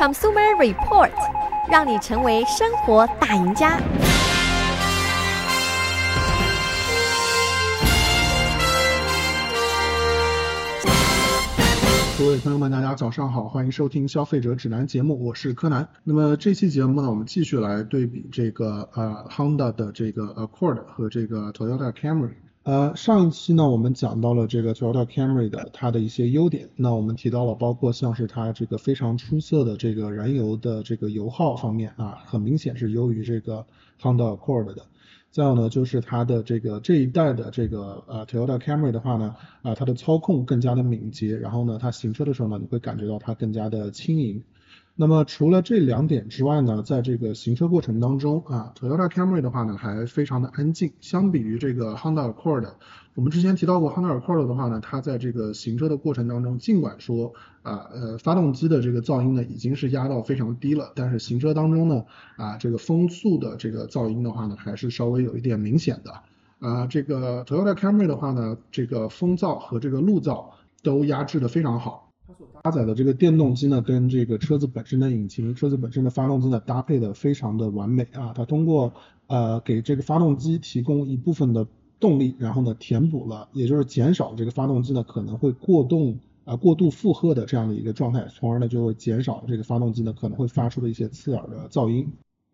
Consumer Report，让你成为生活大赢家。各位朋友们，大家早上好，欢迎收听消费者指南节目，我是柯南。那么这期节目呢，我们继续来对比这个呃 Honda 的这个 Accord 和这个 Toyota Camry。呃，上一期呢，我们讲到了这个 Toyota Camry 的它的一些优点。那我们提到了包括像是它这个非常出色的这个燃油的这个油耗方面啊，很明显是优于这个 Honda Accord 的。再有呢，就是它的这个这一代的这个呃 Toyota Camry 的话呢，啊、它的操控更加的敏捷，然后呢，它行车的时候呢，你会感觉到它更加的轻盈。那么除了这两点之外呢，在这个行车过程当中啊，Toyota Camry 的话呢，还非常的安静。相比于这个 Honda Accord，我们之前提到过 Honda Accord 的话呢，它在这个行车的过程当中，尽管说啊呃发动机的这个噪音呢已经是压到非常低了，但是行车当中呢啊这个风速的这个噪音的话呢，还是稍微有一点明显的。啊这个 Toyota Camry 的话呢，这个风噪和这个路噪都压制的非常好。它搭载的这个电动机呢，跟这个车子本身的引擎、车子本身的发动机呢，搭配的非常的完美啊。它通过呃给这个发动机提供一部分的动力，然后呢填补了，也就是减少这个发动机呢可能会过动啊、过度负荷的这样的一个状态，从而呢就会减少这个发动机呢可能会发出的一些刺耳的噪音。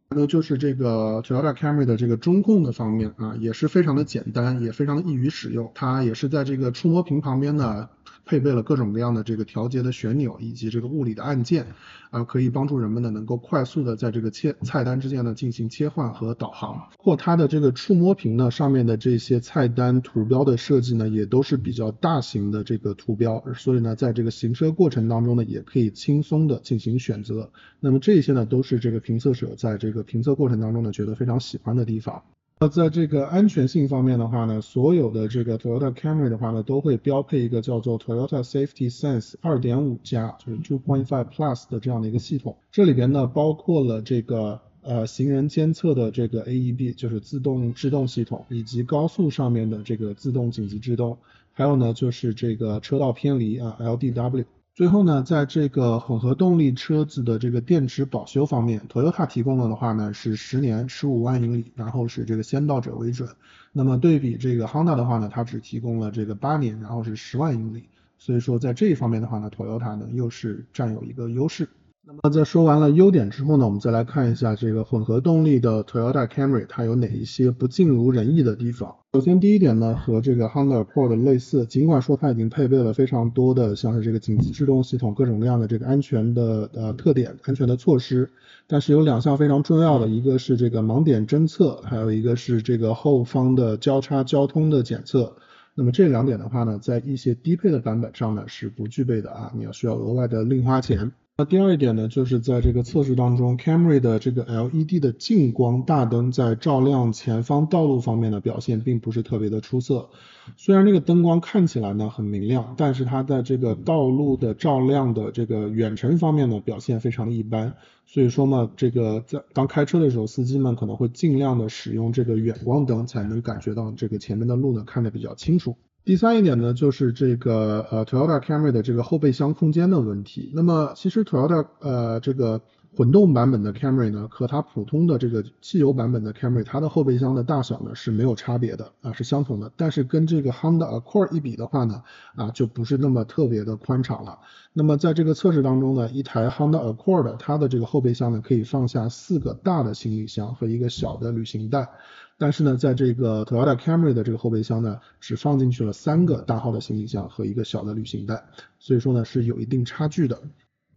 那就是这个 Toyota Camry 的这个中控的方面啊，也是非常的简单，也非常的易于使用。它也是在这个触摸屏旁边呢。配备了各种各样的这个调节的旋钮以及这个物理的按键，啊，可以帮助人们呢能够快速的在这个切菜单之间呢进行切换和导航。或它的这个触摸屏呢上面的这些菜单图标的设计呢也都是比较大型的这个图标，所以呢在这个行车过程当中呢也可以轻松的进行选择。那么这些呢都是这个评测者在这个评测过程当中呢觉得非常喜欢的地方。那在这个安全性方面的话呢，所有的这个 Toyota Camry 的话呢，都会标配一个叫做 Toyota Safety Sense 2.5加，就是2.5 Plus 的这样的一个系统。这里边呢包括了这个呃行人监测的这个 AEB，就是自动制动系统，以及高速上面的这个自动紧急制动，还有呢就是这个车道偏离啊 LDW。最后呢，在这个混合动力车子的这个电池保修方面，Toyota 提供了的话呢是十年十五万英里，然后是这个先到者为准。那么对比这个 Honda 的话呢，它只提供了这个八年，然后是十万英里。所以说在这一方面的话呢，Toyota 呢又是占有一个优势。那么在说完了优点之后呢，我们再来看一下这个混合动力的 Toyota Camry 它有哪一些不尽如人意的地方。首先第一点呢，和这个 Honda Accord 类似，尽管说它已经配备了非常多的像是这个紧急制动系统，各种各样的这个安全的呃特点、安全的措施，但是有两项非常重要的，一个是这个盲点侦测，还有一个是这个后方的交叉交通的检测。那么这两点的话呢，在一些低配的版本上呢是不具备的啊，你要需要额外的另花钱。那第二一点呢，就是在这个测试当中，Camry 的这个 LED 的近光大灯在照亮前方道路方面的表现并不是特别的出色。虽然那个灯光看起来呢很明亮，但是它在这个道路的照亮的这个远程方面呢表现非常的一般。所以说嘛，这个在当开车的时候，司机们可能会尽量的使用这个远光灯，才能感觉到这个前面的路呢看得比较清楚。第三一点呢，就是这个呃 Toyota Camry 的这个后备箱空间的问题。那么其实 Toyota 呃这个混动版本的 Camry 呢，和它普通的这个汽油版本的 Camry，它的后备箱的大小呢是没有差别的啊，是相同的。但是跟这个 Honda Accord 一比的话呢，啊就不是那么特别的宽敞了。那么在这个测试当中呢，一台 Honda Accord 它的这个后备箱呢可以放下四个大的行李箱和一个小的旅行袋。但是呢，在这个 Toyota Camry 的这个后备箱呢，只放进去了三个大号的行李箱和一个小的旅行袋，所以说呢是有一定差距的。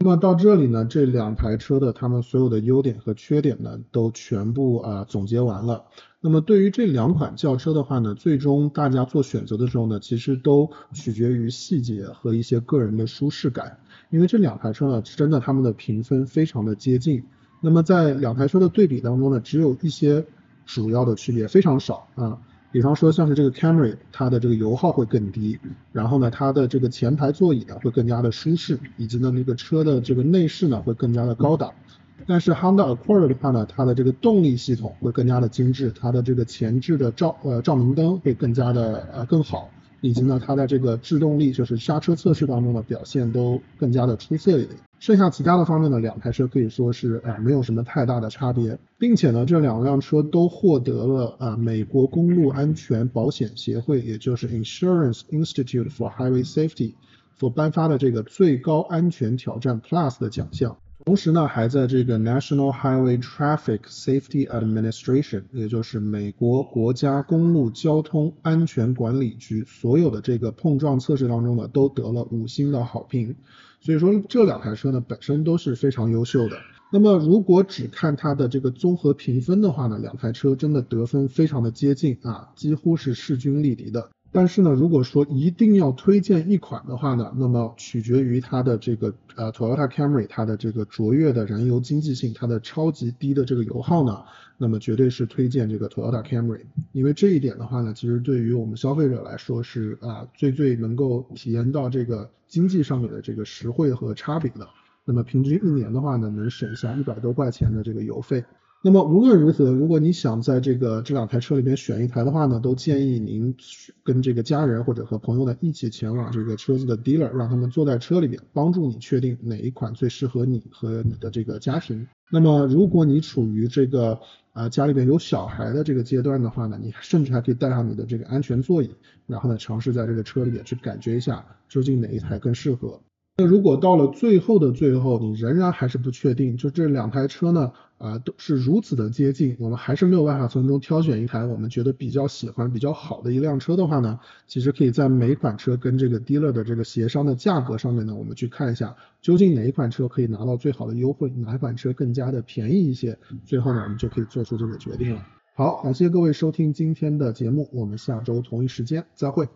那么到这里呢，这两台车的它们所有的优点和缺点呢，都全部啊总结完了。那么对于这两款轿车的话呢，最终大家做选择的时候呢，其实都取决于细节和一些个人的舒适感，因为这两台车呢，真的它们的评分非常的接近。那么在两台车的对比当中呢，只有一些。主要的区别非常少啊，比方说像是这个 Camry，它的这个油耗会更低，然后呢，它的这个前排座椅呢会更加的舒适，以及呢那个车的这个内饰呢会更加的高档。但是 Honda Accord 的话呢，它的这个动力系统会更加的精致，它的这个前置的照呃照明灯会更加的呃更好，以及呢它在这个制动力就是刹车测试当中的表现都更加的出色一点。剩下其他的方面呢，两台车可以说是呃没有什么太大的差别，并且呢，这两辆车都获得了啊、呃、美国公路安全保险协会，也就是 Insurance Institute for Highway Safety 所颁发的这个最高安全挑战 Plus 的奖项。同时呢，还在这个 National Highway Traffic Safety Administration，也就是美国国家公路交通安全管理局所有的这个碰撞测试当中呢，都得了五星的好评。所以说这两台车呢，本身都是非常优秀的。那么如果只看它的这个综合评分的话呢，两台车真的得分非常的接近啊，几乎是势均力敌的。但是呢，如果说一定要推荐一款的话呢，那么取决于它的这个呃 Toyota Camry 它的这个卓越的燃油经济性，它的超级低的这个油耗呢，那么绝对是推荐这个 Toyota Camry，因为这一点的话呢，其实对于我们消费者来说是啊最最能够体验到这个经济上面的这个实惠和差别的。那么平均一年的话呢，能省下一百多块钱的这个油费。那么无论如何，如果你想在这个这两台车里边选一台的话呢，都建议您跟这个家人或者和朋友呢一起前往这个车子的 dealer，让他们坐在车里边，帮助你确定哪一款最适合你和你的这个家庭。那么如果你处于这个、呃、家里边有小孩的这个阶段的话呢，你甚至还可以带上你的这个安全座椅，然后呢尝试在这个车里边去感觉一下究竟哪一台更适合。那如果到了最后的最后，你仍然还是不确定，就这两台车呢，啊、都是如此的接近，我们还是没有办法从中挑选一台我们觉得比较喜欢、比较好的一辆车的话呢，其实可以在每款车跟这个 dealer 的这个协商的价格上面呢，我们去看一下，究竟哪一款车可以拿到最好的优惠，哪一款车更加的便宜一些，最后呢，我们就可以做出这个决定了。好，感谢各位收听今天的节目，我们下周同一时间再会。